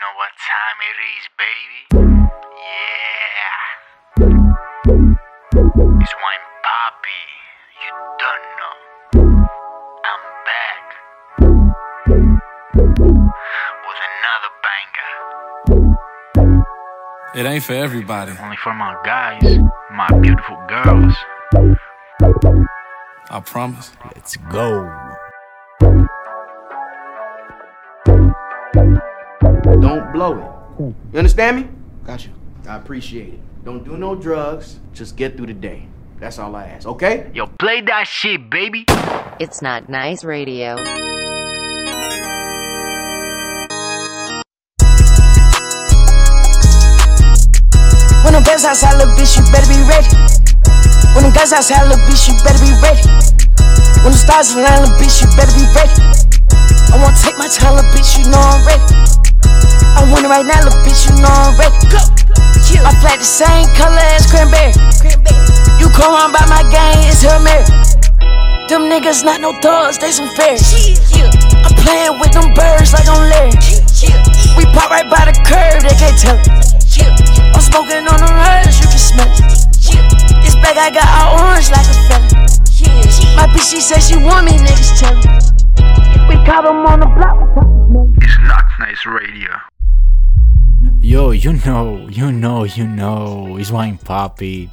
know what time it is, baby. Yeah. It's wine poppy. You don't know. I'm back. With another banger. It ain't for everybody. Only for my guys, my beautiful girls. I promise. Let's go. Don't blow it. Hmm. You understand me? Got you. I appreciate it. Don't do no drugs. Just get through the day. That's all I ask, okay? Yo, play that shit, baby. It's not nice radio. When them guns outside, little bitch, you better be ready. When them guns outside, little bitch, you better be ready. When the stars align, little bitch, you better be ready. I wanna take my time, little bitch, you know I'm ready. I want it right now, little bitch, you know I'm ready. Go. My flat the same color as cranberry. You come on by my gang, it's her Mary. Them niggas not no thugs, they some fairies. I'm playing with them birds like I'm Larry. We pop right by the curb, they can't tell it. I'm smoking on the herbs, you can smell it. This bag I got all orange like a fella. My bitch, she said she want me, niggas tell me. We caught them on the block. we talking smoke. It's not nice radio. Yo, you know, you know, you know, it's wine poppy.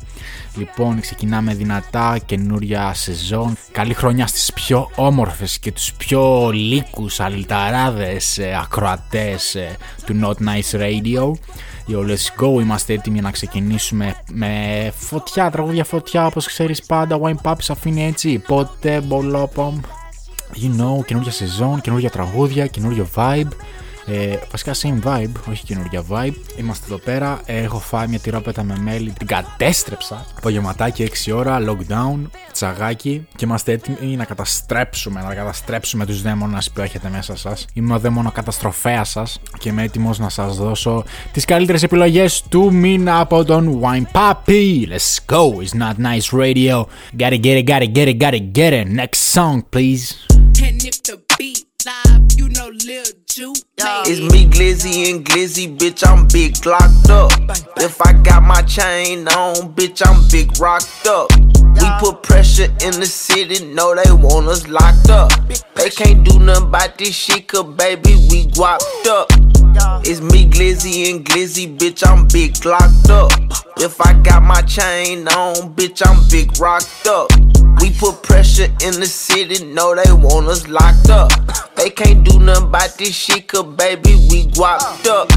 Λοιπόν, ξεκινάμε δυνατά, καινούρια σεζόν. Καλή χρονιά στις πιο όμορφες και τους πιο λύκους αλυταράδες ε, ακροατές ε, του Not Nice Radio. Yo, let's go, είμαστε έτοιμοι να ξεκινήσουμε με φωτιά, τραγούδια φωτιά, όπως ξέρεις πάντα, wine pop σε αφήνει έτσι, πότε, μπολόπομ. You know, καινούργια σεζόν, καινούργια τραγούδια, καινούριο vibe. Ε, βασικά same vibe, όχι καινούργια vibe. Είμαστε εδώ πέρα. Ε, έχω φάει μια τυρόπετα με μέλι. Την κατέστρεψα. Απογευματάκι 6 ώρα, lockdown, τσαγάκι. Και είμαστε έτοιμοι να καταστρέψουμε, να καταστρέψουμε τους δαίμονα που έχετε μέσα σας. Είμαι ο δαίμονο καταστροφέας σας και είμαι έτοιμος να σας δώσω τις καλύτερες επιλογές του μήνα από τον Wine Papi. Let's go, it's not nice radio. Gotta get it, gotta get it, gotta get it. Next song, please. And if the beat live, you know Lil Ju. It's me, Glizzy and Glizzy, bitch. I'm big locked up. If I got my chain on, bitch, I'm big rocked up. We put pressure in the city, know they want us locked up. They can't do nothing about this shit, cause baby, we guapped up. It's me, Glizzy and Glizzy, bitch. I'm big locked up. If I got my chain on, bitch, I'm big rocked up. We put pressure in the city, know they want us locked up. They can't do nothing about this shit, cause baby, we guapped up.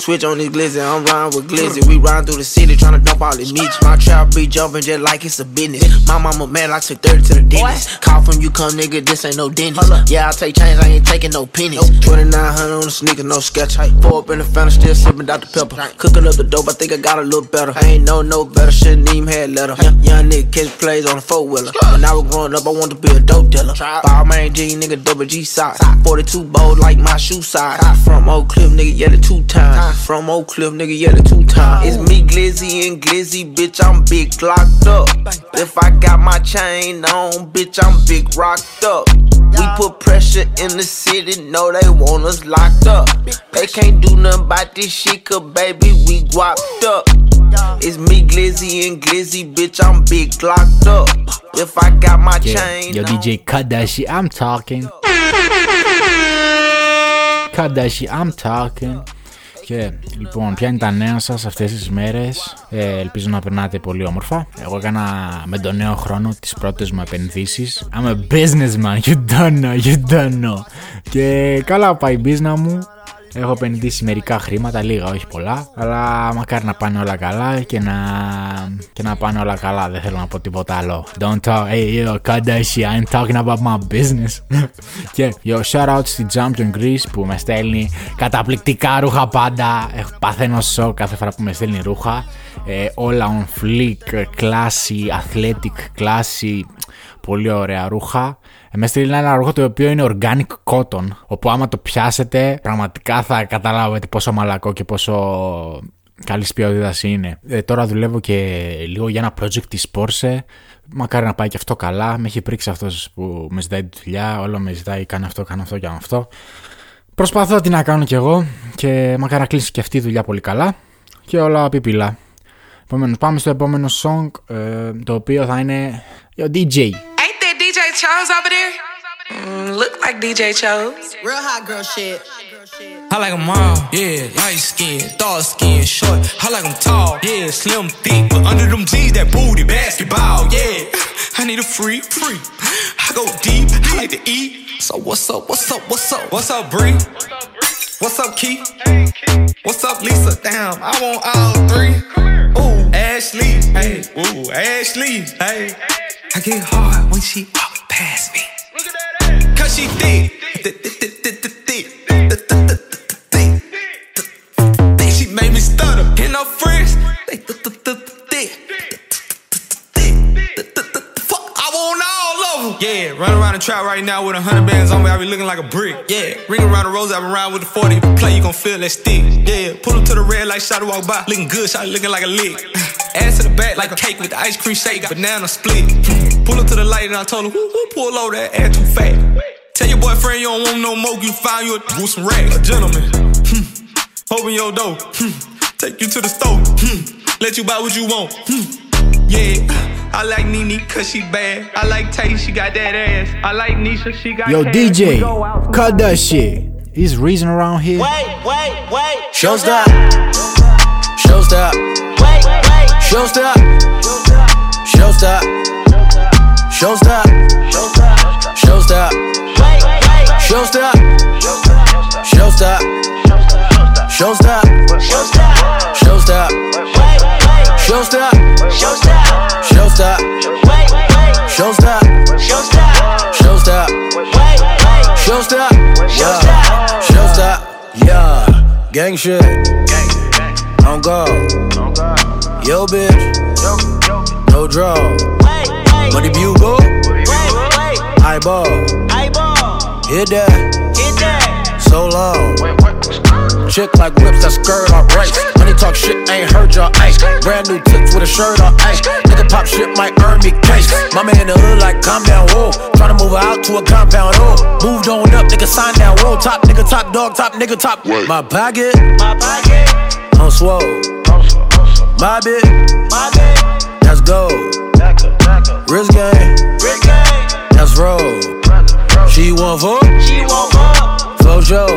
Switch on this glizzy, I'm riding with glizzy. We riding through the city, tryna dump all the meat. My trap be jumping just like it's a business. My mama man, I took 30 to the dentist. Call from you, come nigga, this ain't no dentist. Yeah, I take change, I ain't taking no pennies. 2900 on the sneaker, no sketch. Four up in the fountain, still sipping Dr. Pepper. Cooking up the dope, I think I got a little better. I ain't know no better, shouldn't even had letter. Young nigga catch plays on a four wheeler. When I was growing up, I wanted to be a dope dealer. Ball man G, nigga, double G size. 42 bold like my shoe size. From Oak Cliff, nigga, yeah, the two times. From Oak Cliff, nigga, yeah, the two times. It's me, Glizzy and Glizzy, bitch, I'm big locked up. If I got my chain on, bitch, I'm big rocked up. We put pressure in the city, know they want us locked up. They can't do nothing about this shit, cause baby, we guapped up. It's me, Glizzy and Glizzy, bitch, I'm big locked up. If I got my Yeah, chain yo on. DJ Kadashi, I'm talking. Kadashi, I'm talking. Και λοιπόν, ποια είναι τα νέα σα αυτέ τι μέρε. Ε, ελπίζω να περνάτε πολύ όμορφα. Εγώ έκανα με τον νέο χρόνο τι πρώτε μου επενδύσει. I'm a businessman, you don't know, you don't know. Και καλά πάει η business μου. Έχω επενδύσει μερικά χρήματα, λίγα, όχι πολλά. Αλλά μακάρι να πάνε όλα καλά και να, και να πάνε όλα καλά. Δεν θέλω να πω τίποτα άλλο. Don't talk, hey yo, Kardashian, I'm talking about my business. και yo, shout out στη Champion Greece που με στέλνει καταπληκτικά ρούχα πάντα. Έχω παθαίνω σοκ κάθε φορά που με στέλνει ρούχα. Ε, όλα on fleek, classy, athletic, classy. Πολύ ωραία ρούχα. Ε, Με στείλει ένα ρούχο το οποίο είναι organic cotton. Όπου άμα το πιάσετε, πραγματικά θα καταλάβετε πόσο μαλακό και πόσο καλή ποιότητας είναι. Ε, τώρα δουλεύω και λίγο για ένα project της Porsche. Μακάρι να πάει και αυτό καλά. Με έχει πρίξει αυτός που με ζητάει τη δουλειά. Όλο με ζητάει, κάνει αυτό, κάνει αυτό, κάνει αυτό. Προσπαθώ τι να κάνω κι εγώ και μακάρι να κλείσει και αυτή η δουλειά πολύ καλά και όλα πιπιλά. Επομένως πάμε στο επόμενο song ε, το οποίο θα είναι ο DJ. Ain't that DJ Chose over there? Mm, look like DJ Chose. Real hot girl shit. I like them all, yeah. Light skin, dark skin, short. I like them tall, yeah. Slim, thick, but under them jeans, that booty, basketball, yeah. I need a free, free. I go deep, I like to eat. So what's up, what's up, what's up? What's up, Bree? What's up, Keith? What's up, Lisa? Damn, I want all three. Ooh, Ashley, hey, ooh, Ashley, hey. I get hard when she walk past me. Cause she thick, thick, thick, thick, thick, thick. She made me stutter, and her friends, they thick, thick, thick, thick. Fuck, I want all. Yeah, run around the trap right now with a hundred bands on me, I be looking like a brick. Yeah, ring around the rose, I been riding with the 40. If you play, you gon' feel that stick. Yeah, pull up to the red light, shot walk by, looking good, shot looking like a lick. Ass to the back like a cake with the ice cream shake. Banana split. pull up to the light and I told her, who, who pull over that ass too fat? Tell your boyfriend you don't want no more, you find you a with some racks. A gentleman. Hmm. Open your door. Hmm. Take you to the store. Hmm. Let you buy what you want. Hmm. Yeah. I like Nene cause she bad. I like Tay, she got that ass. I like Nisha, she got Yo cash. DJ, We go cut that shit. He's reason around here? Wait, wait, wait. Showstop. Showstop. Wait, wait. Showstop. Showstop. Showstop. Showstop. Wait, wait. Showstop. Showstop. Showstop. Showstop. Showstop. Wait, wait. Showstop. Showstop. Showstop. Wait, wait. Showstop. Showstop. Showstop. Wait, wait. Showstop. Yeah. Showstop. Yeah. Gang shit. On go. Yo, bitch. No draw. Wait, wait. Money bugle. Wait, wait. Eyeball. Eyeball. Hit that. Hit. So long. Chick like whips that skirt on race. Money talk shit, ain't heard your ice. Brand new tips with a shirt on ice. Nigga pop shit might earn me case. Mama in the hood like calm down, whoa. Tryna move her out to a compound, oh. Moved on up, nigga sign down, whoa. Top nigga, top dog, top nigga, top. My pocket, My pocket. on swole. My bitch, my bitch. That's gold. Wrist game, wrist game. That's roll. She want for, she want for. Flow show,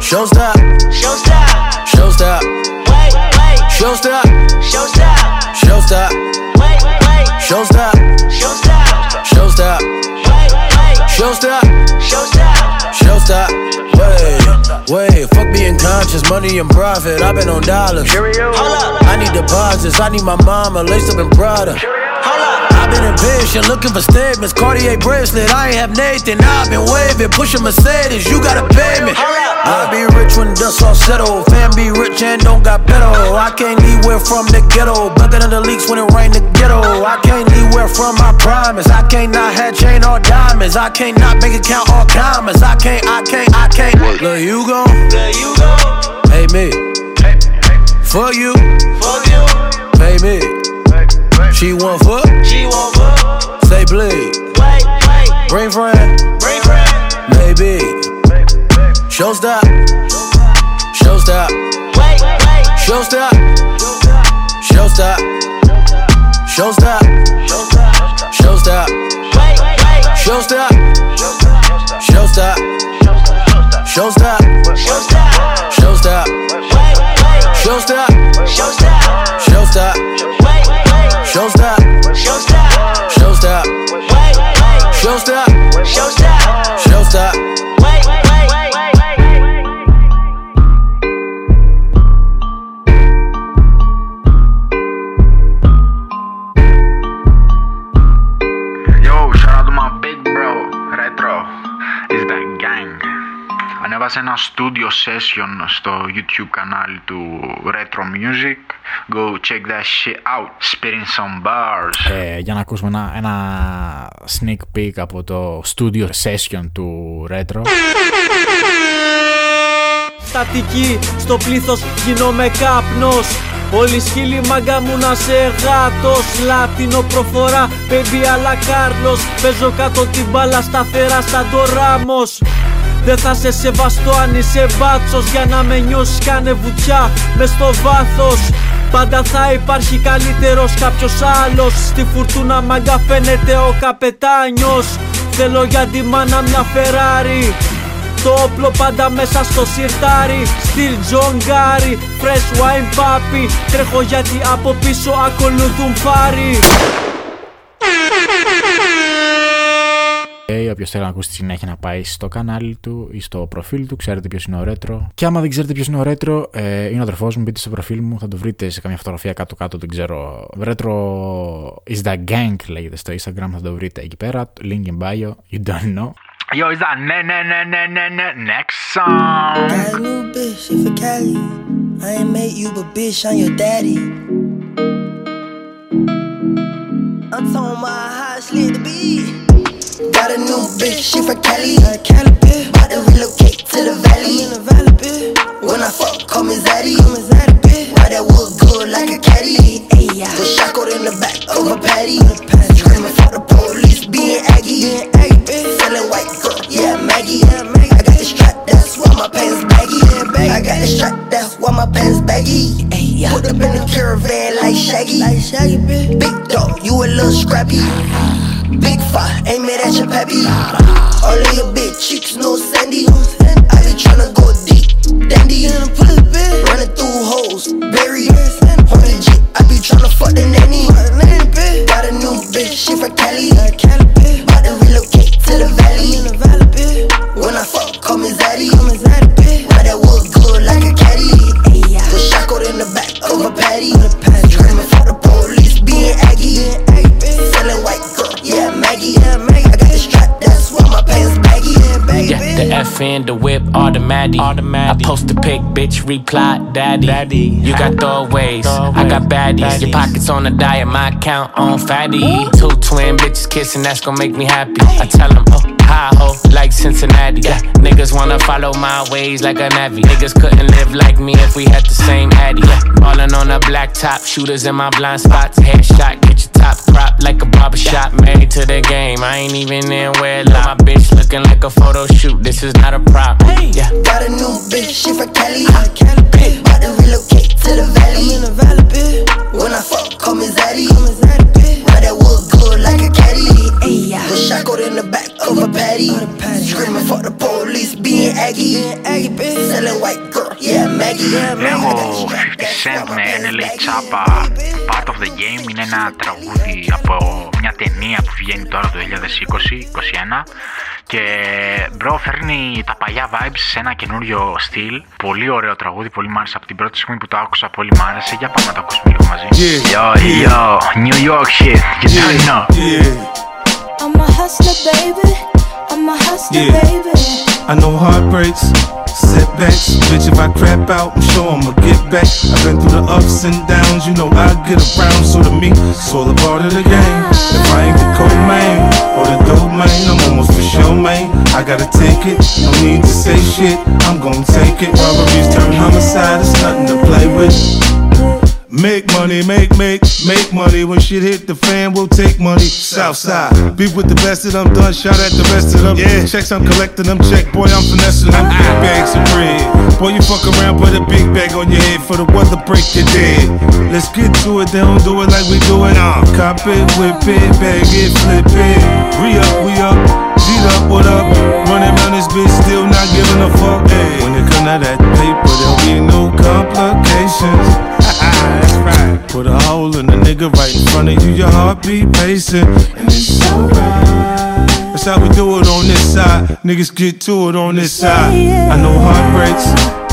show stop, show stop, show stop. Wait, wait. Show stop, show stop, show stop. Wait, wait. Show stop, show stop, show stop. Wait, wait. Show stop, show stop, show stop. Wait wait, fuck being conscious, money and profit. I've been on dollars. Hold up. I need deposits. I need my mama laced up in Prada. Hold up. I've been impatient, looking for statements. Cartier bracelet, I ain't have Nathan. I've been waving, pushing Mercedes. You gotta pay me. I be rich when dust all settle. Fam be rich and don't got pedo. I can't leave where from the ghetto. Better than the leaks when it rain the ghetto. I can't leave where from my promise. I can't not have chain or diamonds. I can't not bank account or commas. I can't, I can't, I can't. Look, you gon' There you go. pay me. For you, Fuck you. pay me. She want fuck? She want fuck. Say bleed. Wait, wait. Bring friend. Bring friend. Maybe. Show stop. Show stop. Wait, wait. Show stop. Show stop. Show stop. Show stop. Show stop. Show stop. Show stop. Ανέβασε ένα studio session στο YouTube κανάλι του Retro Music. Go check that shit out. Spitting some bars. Ε, για να ακούσουμε ένα, ένα sneak peek από το studio session του Retro. Στατική στο πλήθος γίνομαι κάπνος Όλοι σκύλοι μάγκα μου να σε γάτος Λάτινο προφορά, baby αλλά Κάρλος Παίζω κάτω την μπάλα σταθερά σαν το Ράμος Δεν θα σε σεβαστώ αν είσαι μπάτσος Για να με νιώσεις κάνε βουτσιά. Μες στο βάθος Πάντα θα υπάρχει καλύτερος κάποιος άλλος. Στη φουρτούνα μάγκα φαίνεται ο καπετάνιος. Θέλω για τη μάνα μια Ferrari. Το όπλο πάντα μέσα στο σιρτάρι. Στυλ Τζον Γκάρι Fresh wine papi. Τρέχω γιατί από πίσω ακολουθούν φάρι Hey, Όποιος θέλει να ακούσει τη συνέχεια να πάει στο κανάλι του ή στο προφίλ του, ξέρετε ποιος είναι ο Ρέτρο. Και άμα δεν ξέρετε ποιος είναι ο Ρέτρο, ε, είναι ο αδερφός μου. Μπείτε στο προφίλ μου, θα το βρείτε σε καμιά φωτογραφία κάτω-κάτω, δεν ξέρω. Ρέτρο is the gang λέγεται στο Instagram, θα το βρείτε εκεί πέρα. Link in bio, you don't know. Yo, is that ne ne ne ne ne ne next song? Got a new bitch, she for Cali. I ain't made you, but bitch, I'm your daddy. I'm talking about bitch, she from Cali. Cali bitch. About to relocate to the valley. In the valley, bitch. When I fuck, call me Zaddy. Call me Zaddy, bitch. Why that wood good like a caddy? With shackled in the back of a patty. Screaming for the police, being Aggie. Being Aggie, bitch. Selling white girl, yeah, Maggie. Yeah, Maggie. I got the strap, that's why my pants baggy. Yeah, baggy. I got the strap, that's why my pants baggy. Put up in the caravan Shaggy. Like Shaggy, bitch. Big dog, you a little scrappy. Big five, aim it at your peppy. All of your bitch cheeks, no sandy. I be tryna go deep, dandy. Running through holes, berry. Honey G, I be tryna fuck the nanny. Got a new bitch, she from Cali. In the whip, automatic. automatic. I post a pic, bitch, reply, daddy. daddy. You got throwaways, I got baddies. Your pockets on a diet, my account on fatty. Two twin bitches kissing, that's gonna make me happy. I tell them, oh, hi ho, like Cincinnati. Yeah, niggas wanna follow my ways like a navy. Niggas couldn't live like me if we had the same addy. Yeah, ballin' on a black top, shooters in my blind spots. Headshot, get your top crop like a barbershop. Married to the game, I ain't even in wedlock. My bitch looking like a photo shoot, this is not a prop. Yeah. Got a new bitch, she from Cali. About to relocate to the valley. When I fuck, call me Zaddy. Why that wood good like a caddy? Was shackled in the back of a patty. Screaming for the police, being Aggie. Selling white girl, yeah, Maggie. Λέγω 50 Cent με NLA Chapa Part of the Game είναι ένα τραγούδι από μια ταινία που βγαίνει τώρα το 2020-2021 και μπρο φέρνει τα παλιά vibes σε ένα καινούριο στυλ πολύ ωραίο τραγούδι, πολύ μ' άρεσε από την πρώτη στιγμή που το άκουσα πολύ μ' άρεσε για πάμε να το ακούσουμε λίγο μαζί Yeah, Yo, yeah. yo, New York shit, you don't know Yeah, I'm a hustler, baby. I'm a hustler, Yeah. baby. I know heartbreaks, setbacks. Bitch, if I crap out, I'm sure I'ma get back. I've been through the ups and downs, you know I get around. So to me, it's all a part of the game. If I ain't the cold man or the dope man, I'm almost for sure, man. I gotta take it, no need to say shit. I'm gonna take it. Robberies turn homicide, it's nothing to play with. Make money, make, make, make money. When shit hit the fan, we'll take money. Southside, be with the best of them, done. Shout at the rest of them. Yeah, checks I'm collecting them. Check, boy, I'm finessing them. Big bags of bread. Boy, you fuck around, put a big bag on your head for the weather break your dead. Let's get to it, they don't do it like we do it. Uh, cop it, whip it, bag it, flip it. Re up, we up. Beat up, what up? Running around this bitch, still not giving a fuck. Hey, when it come to that paper, there'll be no complications. Right. Put a hole in the nigga right in front of you, your heartbeat pacing, and it's alright. That's how we do it on this side. Niggas get to it on this side. I know heartbreaks,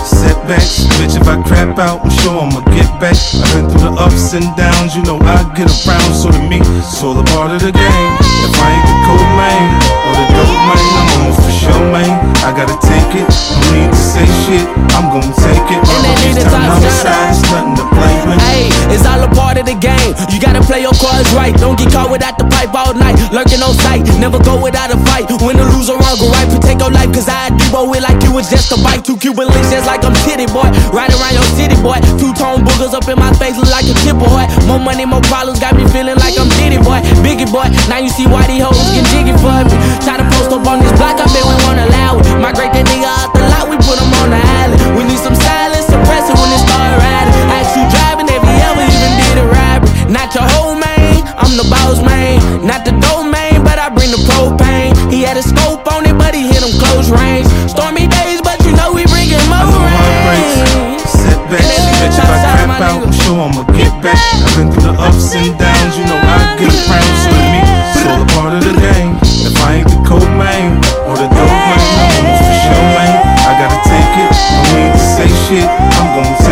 setbacks. Bitch, if I crap out, I'm sure I'ma get back. I've been through the ups and downs, you know I get around. So to me, it's all a part of the game. If I ain't the cold main or the man, I'm almost for sure, man. I gotta take it. No need to say shit. I'm gonna take it. Robberies turn homicide, it's nothing to play with. Hey, it's all a part of the game. You gotta play your cards right. Don't get caught without the pipe all night. Lurking on sight, never go without a fight. Win or lose or wrong, go right, protect your life, cause I do roll it like you was just a bite. Two Cuban links just like I'm titty boy. Right around your city boy. Two tone boogers up in my face look like a chip boy. More money, more problems, got me feeling like I'm Diddy boy. Biggie boy. Now you see why these hoes get jiggy for me. Try to post up on this block, I bet we allow it. Migrate that nigga out the lot, we put him on the island. We need some silence, suppress it when it start riding. Ask you driving if he ever even did a robbery. Not your whole man, I'm the boss man. Not the domain, but I bring the propane. He had a scope on it, but he hit him close range. Stormy days, but you know we bringin' more rain. Setbacks, bitch, if I crap out, I'm sure I'ma get back. I've been through the ups and downs, you know I get around. So me, it's all a part of the game. Ain't the cold man or the dope man, I'm for sure, man. I gotta take it, no need to say shit. I'm gonna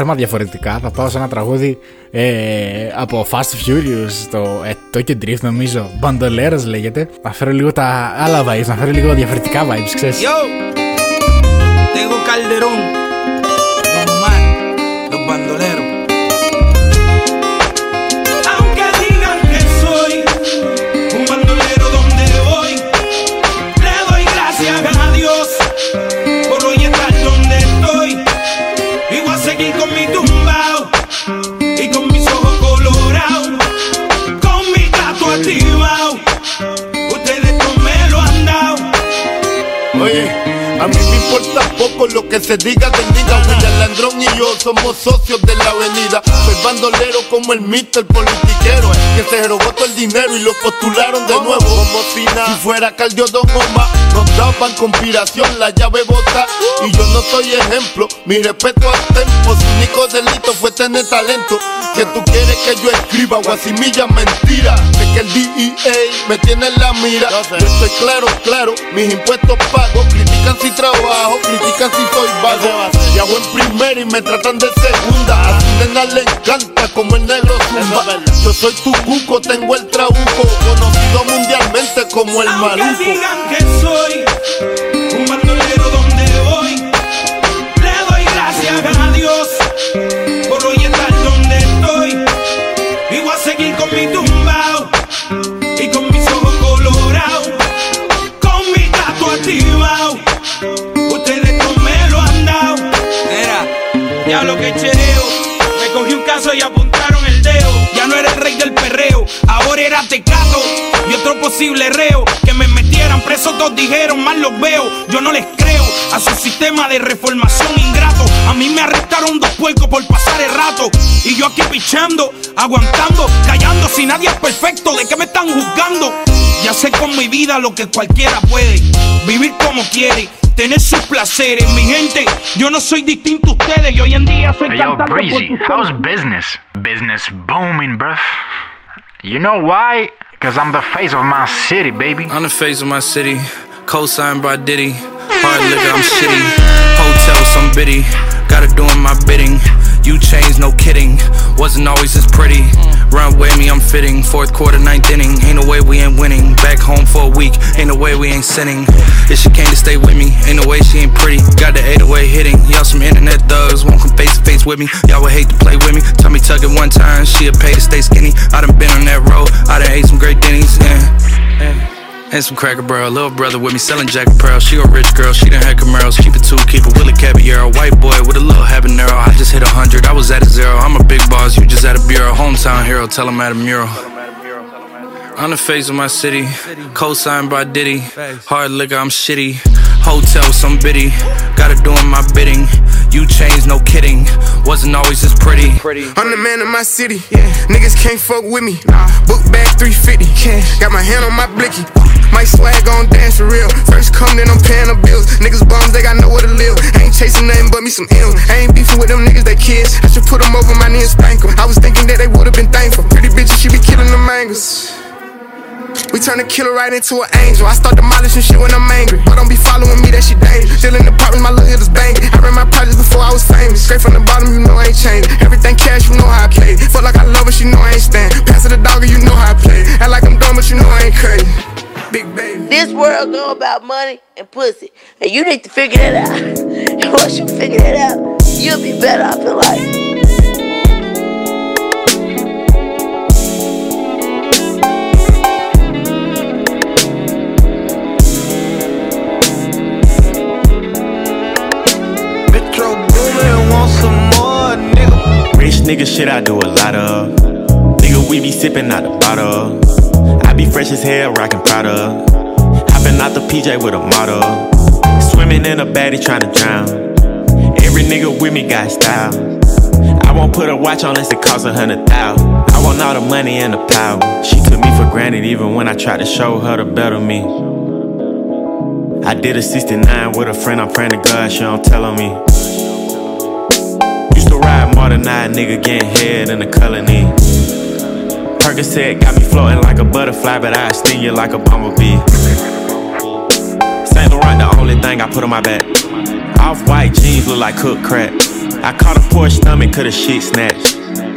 τέρμα διαφορετικά. Θα πάω σε ένα τραγούδι ε, από Fast Furious, το ε, Tokyo Drift νομίζω. Bandoleros λέγεται. Να φέρω λίγο τα άλλα vibes, να φέρω λίγο διαφορετικά vibes, ξέρεις. Yo, tengo Calderón, socios de la avenida. Soy bandolero como el mister politiquero. Que se robó todo el dinero y lo postularon de nuevo. Como si nada. Si fuera Cardio Don Omar, nos daban conspiración, la llave bota. Y yo no soy ejemplo. Mi respeto al tempo. Su único delito fue tener talento. Que tú quieres que yo escriba guasimilla mentira. De que el DEA me tiene en la mira. Yo estoy claro, claro. Mis impuestos pago. Critican si trabajo, critican si soy vago. Hago en primera y me tratan de segunda. A su nena le encanta como el negro zumba. Yo soy tu cuco, tengo el trabuco. Conocido mundialmente como el Aunque maluco. digan que soy ya lo que chereo. Me cogí un caso y apuntaron el dedo. Ya no era el rey del perreo, ahora era tecato. Y otro posible reo. Que me metieran preso, todos dijeron, mal los veo. Yo no les creo a su sistema de reformación ingrato. A mí me arrestaron dos puercos por pasar el rato. Y yo aquí pichando, aguantando, callando. Si nadie es perfecto, ¿de qué me están juzgando? Ya sé con mi vida lo que cualquiera puede. Vivir como quiere. Tener sus placeres, mi gente. Yo no soy distinto a ustedes. Y hoy en día soy Hey, yo, cantante por Breezy, tus how's business? Business booming, bruh. You know why? Cause I'm the face of my city, baby. I'm the face of my city, co-signed by Diddy. Hard liquor, I'm shitty. Hotel, some biddy. Gotta doing my bidding. You changed, no kidding. Wasn't always as pretty. Run with me, I'm fitting. Fourth quarter, ninth inning. Ain't no way we ain't winning. Back home for a week. Ain't no way we ain't sinning. If she came to stay with me, ain't no way she ain't pretty. Got the 808 hitting. Y'all some internet thugs. Won't come face to face with me. Y'all would hate to play with me. Tell me tug it one time. She'll pay to stay skinny. I done been on that road. I done ate some great Denny's. Yeah. yeah. And some cracker barrel, little brother with me selling Jack Pearl. She a rich girl, she done had Camaros. Keep it two, keep it Willie Caballero. White boy with a little habanero. Just hit a hundred, I was at a zero. I'm a big boss, you just at a bureau. Hometown hero, tell him at a mural. I'm the face of my city, co-signed by Diddy. Hard liquor, I'm shitty. Hotel, some biddy. Gotta doing my bidding. You changed, no kidding. Wasn't always as pretty. I'm the man of my city. Niggas can't fuck with me. Book bag 350. Got my hand on my blicky. My swag on dance for real. First come, then I'm paying the bills. Niggas bums, they got nowhere to live. Ain't chasing nothing but me some M's. I ain't beefing with them niggas, they kids. I should put them over my knee and spank 'em. I was thinking that they would've been thankful. Pretty bitches, she be killing them mangas. We turn a killer right into an angel. I start demolishing shit when I'm angry. But don't be following me, that shit dangerous. Still in the apartments, my little hitters banging. I ran my projects before I was famous. Straight from the bottom, you know I ain't changing. Everything cash, you know how I play. Fuck like I love it, she know I ain't stand. Pass it the dog, you know how I play. Act like I'm dumb, but you know I ain't crazy. Big baby. This world go about money and pussy, and you need to figure that out. And once you figure that out, you'll be better off in life. Rich nigga shit I do a lot of. Nigga, we be sipping out the bottle. I be fresh as hell, rockin' Prada. Out the PJ with a model. Swimming in a baddie tryna drown. Every nigga with me got style. I won't put a watch on unless it costs a hundred thousand. I want all the money and the power. She took me for granted even when I tried to show her the better me. I did a 69 with a friend, I'm praying to God she don't tell on me. Used to ride more than I, nigga getting head in the colony. Percocet got me floating like a butterfly, but I sting you like a bumblebee. Only thing I put on my back. Off white jeans look like cooked crack. I caught a poor stomach, could a shit snatch.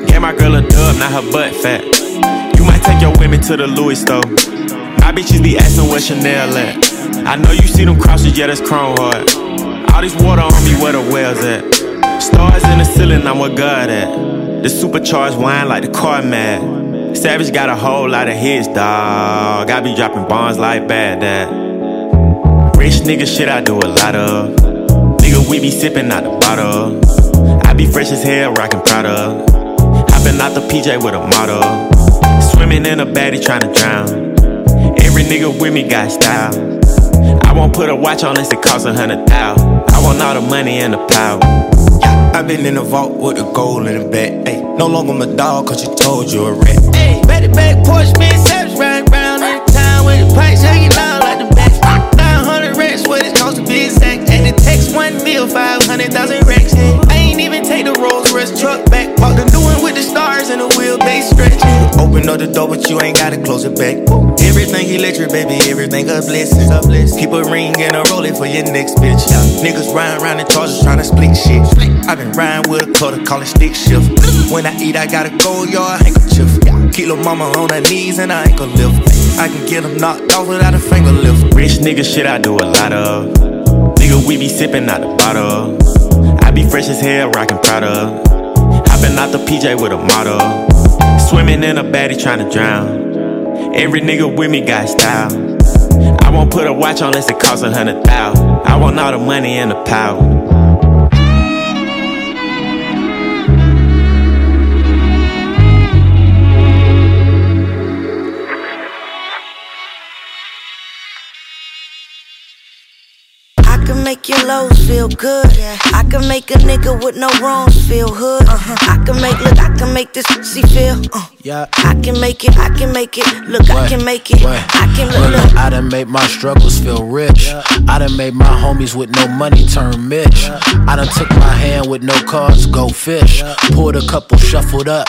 Gave my girl a dub, not her butt fat. You might take your women to the Louis store. My bitches be asking where Chanel at. I know you see them crosses, yeah, that's chrome hard. All this water on me, where the wells at? Stars in the ceiling, I'm where God at. The supercharged wine like the car mad. Savage got a whole lot of hits, dog. I be dropping bombs like bad dad. Rich nigga shit I do a lot of. Nigga, we be sipping out the bottle. I be fresh as hell, rockin' Prada. Hopping out the PJ with a model. Swimming in a baddie tryna drown. Every nigga with me got style. I won't put a watch on unless it costs a hundred thousand. I want all the money and the power. i been in the vault with the gold in the back. Ay, no longer my dog, cause you told you a rat. Hey, back to back Porsche, man, savage riding round in town with the pipes hanging out what it cost to be exact. And the text 1 mil, 500,000 racks. I ain't even take the Rolls Royce truck back. Park the new one with the stars and the wheelbase stretching. Open up the door, but you ain't gotta close it back. Everything electric, baby, everything a blessing. Keep a ring and a roll it for your next bitch. Niggas riding around in charges trying to split shit. i been riding with a cutter, call it stick shift. When I eat, I gotta go yard handkerchief. Keep little mama on her knees and I ain't gon' lift. I can get them knocked off without a finger lift. Rich nigga shit I do a lot of. We be sipping out the bottle. I be fresh as hell, rockin' Prada. Hopping out the PJ with a model. Swimming in a baddie tryna drown. Every nigga with me got style. I won't put a watch on unless it costs a hundred thousand. I want all the money and the power. Make your lows feel good. I can make a nigga with no wrongs feel hood. Uh-huh. I can make look, I can make this pussy feel. Uh. Yeah. I can make it, I can make it. Look, what? I can make it. What? I can look, look. I done made my struggles feel rich. Yeah. I done made my homies with no money turn Mitch. Yeah. I done took my hand with no cards, go fish. Yeah. Poured a couple, shuffled up,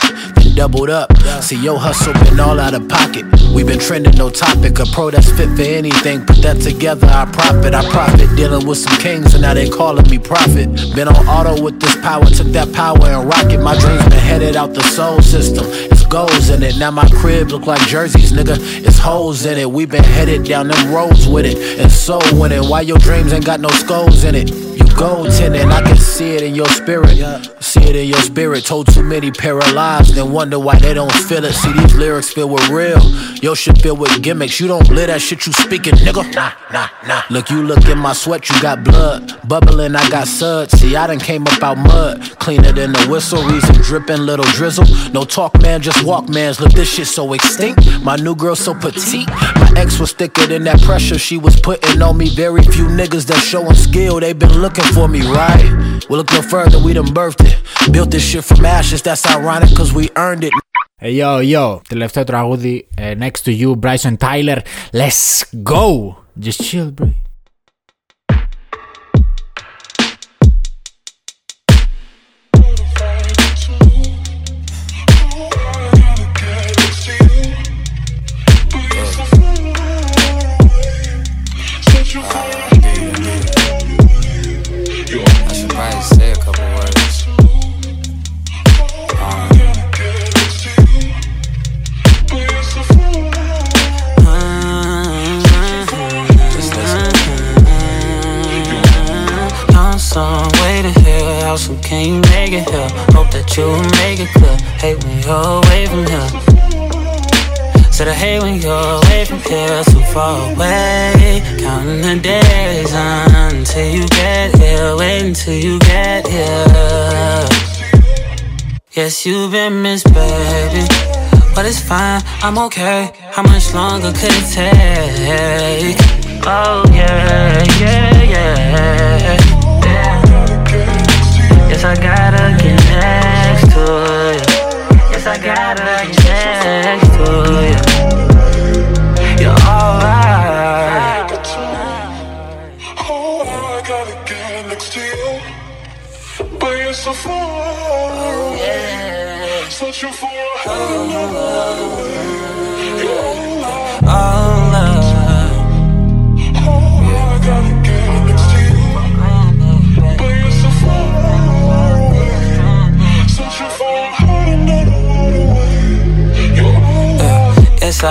doubled up. See, your hustle been all out of pocket. We been trending, no topic. A pro that's fit for anything. Put that together, I profit. I profit dealing with some kings, and now they calling me prophet. Been on auto with this power, took that power and rocket. My dreams been headed out the soul system. It's goals in it. Now my crib look like jerseys, nigga. It's holes in it. We been headed down them roads with it, and so winning. Why your dreams ain't got no skulls in it? Gold tinted, I can see it in your spirit. See it in your spirit. Told too many paralyzed, then wonder why they don't feel it. See these lyrics filled with real. Your shit filled with gimmicks. You don't live that shit you speaking, nigga. Nah, nah, nah. Look, you look in my sweat, you got blood. Bubbling, I got suds. See, I done came up out mud. Cleaner than the whistle, reason dripping, little drizzle. No talk, man, just walk, mans. Look, this shit so extinct. My new girl so petite. My ex was thicker than that pressure she was putting on me. Very few niggas that showin' skill, they been looking for me, right? Well, look no further, we done birthed it. Built this shit from ashes, that's ironic, cause we earned it. Hey, yo, yo, τελευταίο τραγούδι, uh, Next to You, Bryson Tiller, Let's go! Just chill, bro. Can you make it here? Hope that you make it clear. Hate when you're away from here. Said I hate when you're away from here, too far away. Counting the days until you get here. Wait until you get here. Yes, you've been missed, baby. But it's fine, I'm okay. How much longer could it take? Oh, yeah, yeah, yeah. Yes, I gotta get next to you. Yes, I gotta get next to you. You're alright. Oh, I gotta get next to you. But you're so far. Searching for a higher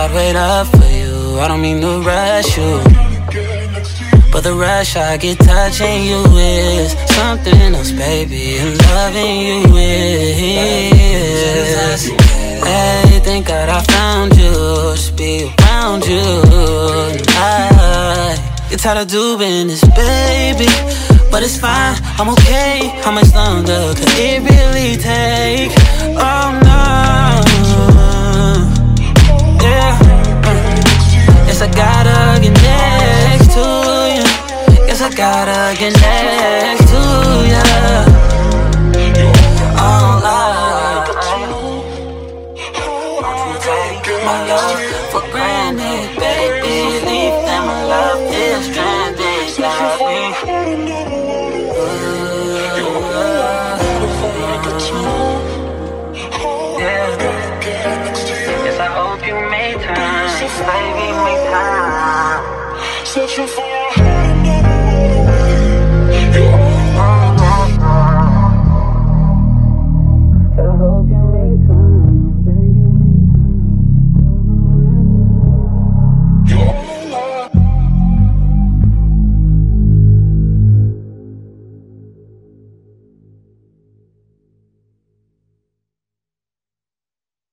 I'd wait up for you. I don't mean to rush you. But the rush I get touching you is something else, baby. And loving you is. Hey, thank God I found you. Just be around you. I get tired of doing this, baby. But it's fine, I'm okay. How much longer could it really take? Oh no. I gotta get next to you. Yes, I gotta get next